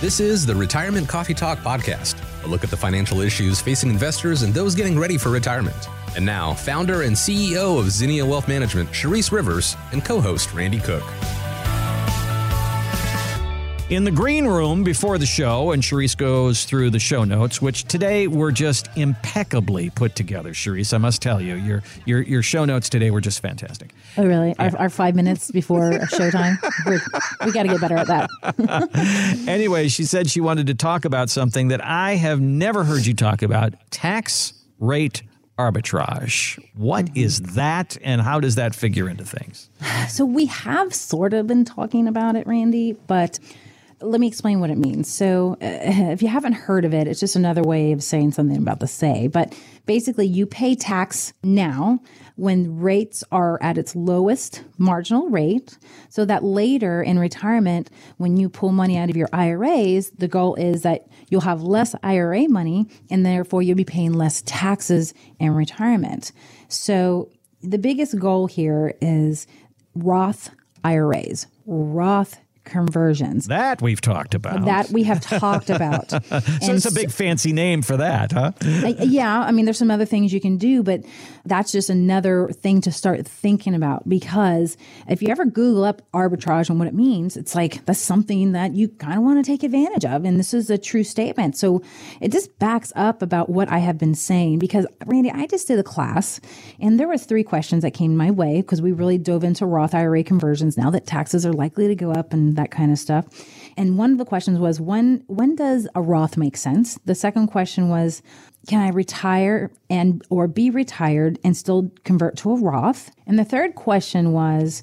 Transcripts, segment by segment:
This is the Retirement Coffee Talk Podcast, a look at the financial issues facing investors and those getting ready for retirement. And now, founder and CEO of Zinnia Wealth Management, Charisse Rivers, and co host Randy Cook in the green room before the show, and Charisse goes through the show notes, which today were just impeccably put together. Charisse, I must tell you, your your your show notes today were just fantastic. Oh, really? Yeah. Our, our, five minutes before showtime, we got to get better at that. anyway, she said she wanted to talk about something that I have never heard you talk about: tax rate arbitrage. What mm-hmm. is that and how does that figure into things? So, we have sort of been talking about it, Randy, but let me explain what it means. So, uh, if you haven't heard of it, it's just another way of saying something about the say. But basically, you pay tax now when rates are at its lowest marginal rate, so that later in retirement, when you pull money out of your IRAs, the goal is that you'll have less IRA money and therefore you'll be paying less taxes in retirement. So, the biggest goal here is Roth IRAs. Roth conversions. That we've talked about. That we have talked about. so it's a big fancy name for that, huh? yeah. I mean, there's some other things you can do, but that's just another thing to start thinking about because if you ever Google up arbitrage and what it means, it's like that's something that you kind of want to take advantage of. And this is a true statement. So it just backs up about what I have been saying because, Randy, I just did a class and there were three questions that came my way because we really dove into Roth IRA conversions now that taxes are likely to go up and that kind of stuff. And one of the questions was when when does a Roth make sense? The second question was can I retire and or be retired and still convert to a Roth? And the third question was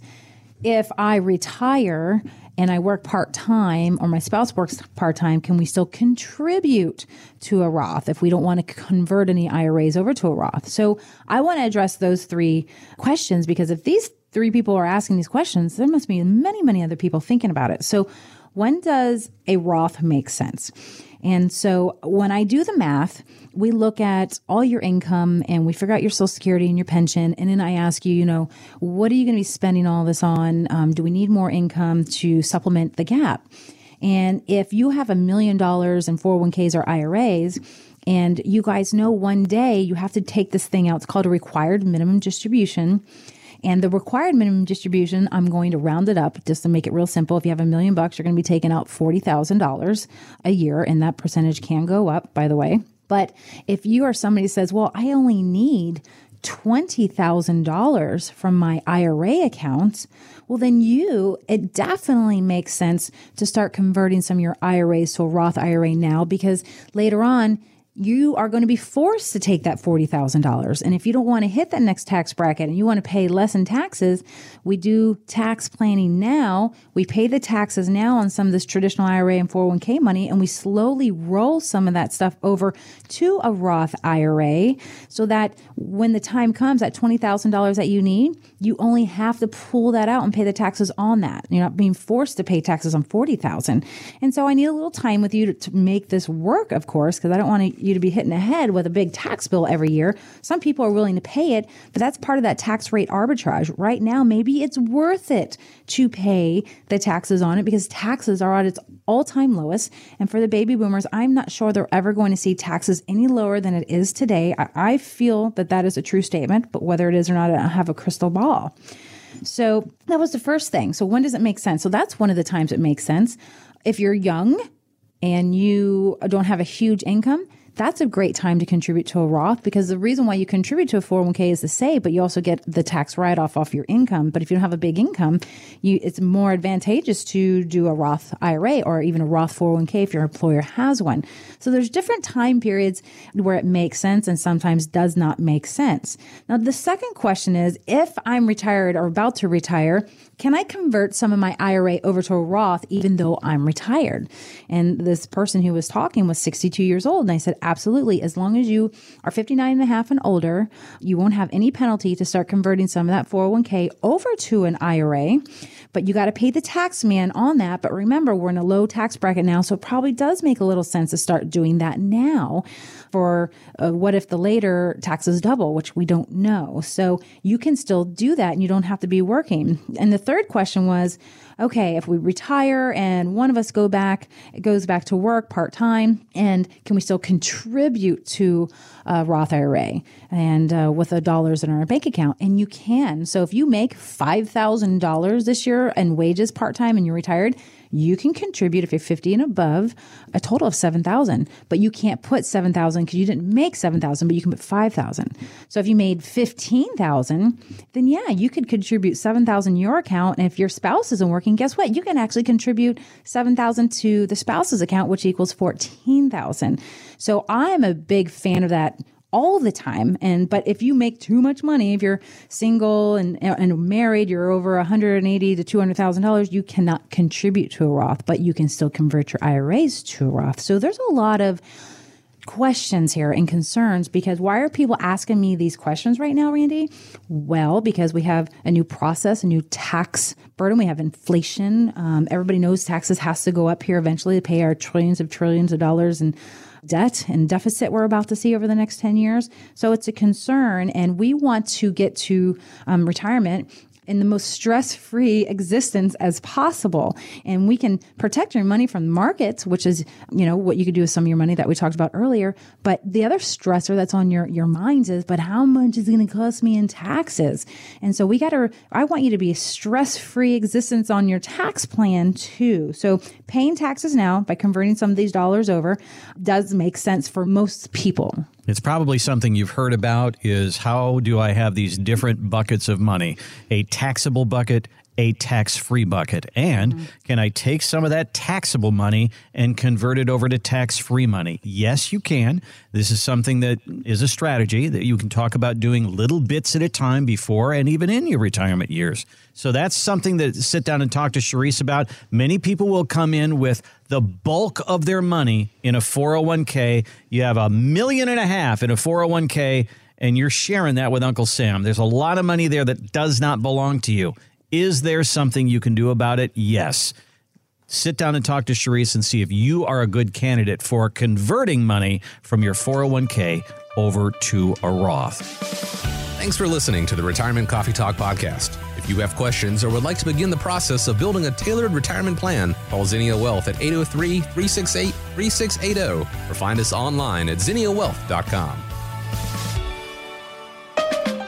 if I retire and I work part time or my spouse works part time, can we still contribute to a Roth if we don't want to convert any IRAs over to a Roth? So I want to address those three questions because if these three people are asking these questions, there must be many, many other people thinking about it. So, when does a Roth make sense? And so, when I do the math, we look at all your income and we figure out your social security and your pension. And then I ask you, you know, what are you going to be spending all this on? Um, do we need more income to supplement the gap? And if you have a million dollars in 401ks or IRAs, and you guys know one day you have to take this thing out. It's called a required minimum distribution. And the required minimum distribution, I'm going to round it up just to make it real simple. If you have a million bucks, you're going to be taking out $40,000 a year, and that percentage can go up, by the way. But if you are somebody who says, well, I only need $20,000 from my IRA accounts, well, then you, it definitely makes sense to start converting some of your IRAs to a Roth IRA now because later on, you are going to be forced to take that $40,000. And if you don't want to hit that next tax bracket and you want to pay less in taxes, we do tax planning now. We pay the taxes now on some of this traditional IRA and 401k money, and we slowly roll some of that stuff over to a Roth IRA so that when the time comes, that $20,000 that you need, you only have to pull that out and pay the taxes on that. You're not being forced to pay taxes on 40,000. And so I need a little time with you to, to make this work, of course, because I don't want to you to be hitting ahead with a big tax bill every year. Some people are willing to pay it, but that's part of that tax rate arbitrage. Right now, maybe it's worth it to pay the taxes on it because taxes are at its all time lowest. And for the baby boomers, I'm not sure they're ever going to see taxes any lower than it is today. I, I feel that that is a true statement, but whether it is or not, I have a crystal ball. So that was the first thing. So when does it make sense? So that's one of the times it makes sense. If you're young and you don't have a huge income, that's a great time to contribute to a Roth because the reason why you contribute to a 401k is the same, but you also get the tax write off off your income. But if you don't have a big income, you, it's more advantageous to do a Roth IRA or even a Roth 401k if your employer has one. So there's different time periods where it makes sense and sometimes does not make sense. Now, the second question is if I'm retired or about to retire, can I convert some of my IRA over to a Roth even though I'm retired? And this person who was talking was 62 years old. And I said, absolutely. As long as you are 59 and a half and older, you won't have any penalty to start converting some of that 401k over to an IRA. but you got to pay the tax man on that. But remember, we're in a low tax bracket now, so it probably does make a little sense to start doing that now. For uh, what if the later taxes double, which we don't know. So you can still do that and you don't have to be working. And the third question was, okay, if we retire and one of us go back, it goes back to work part time, and can we still contribute to a Roth IRA and uh, with the dollars in our bank account? And you can. So if you make five thousand dollars this year and wages part time and you're retired, you can contribute if you're 50 and above a total of 7000 but you can't put 7000 because you didn't make 7000 but you can put 5000 so if you made 15000 then yeah you could contribute 7000 in your account. And if your spouse isn't working guess what? You can actually contribute 7000 to the spouse's account which equals 14000 so i'm a big fan of that all the time. And but if you make too much money, if you're single and and married, you're over 180 to 200 thousand dollars, you cannot contribute to a Roth, but you can still convert your IRAs to a Roth. So there's a lot of questions here and concerns because why are people asking me these questions right now, Randy? Well, because we have a new process, a new tax burden. We have inflation. Um, everybody knows taxes has to go up here eventually to pay our trillions of trillions of dollars and debt and deficit we're about to see over the next 10 years. So it's a concern, and we want to get to um, retirement in the most stress free existence as possible. And we can protect your money from the markets, which is, you know, what you could do with some of your money that we talked about earlier. But the other stressor that's on your, your minds is, but how much is it going to cost me in taxes? And so we got to, I want you to be a stress free existence on your tax plan too. So paying taxes now by converting some of these dollars over does make sense for most people. It's probably something you've heard about is how do I have these different buckets of money? A taxable bucket, a tax free bucket? And mm-hmm. can I take some of that taxable money and convert it over to tax free money? Yes, you can. This is something that is a strategy that you can talk about doing little bits at a time before and even in your retirement years. So that's something that sit down and talk to Charisse about. Many people will come in with the bulk of their money in a 401k. You have a million and a half in a 401k and you're sharing that with Uncle Sam. There's a lot of money there that does not belong to you. Is there something you can do about it? Yes. Sit down and talk to Charisse and see if you are a good candidate for converting money from your 401k over to a Roth. Thanks for listening to the Retirement Coffee Talk podcast. If you have questions or would like to begin the process of building a tailored retirement plan, call Zinnia Wealth at 803 368 3680 or find us online at zinniawealth.com.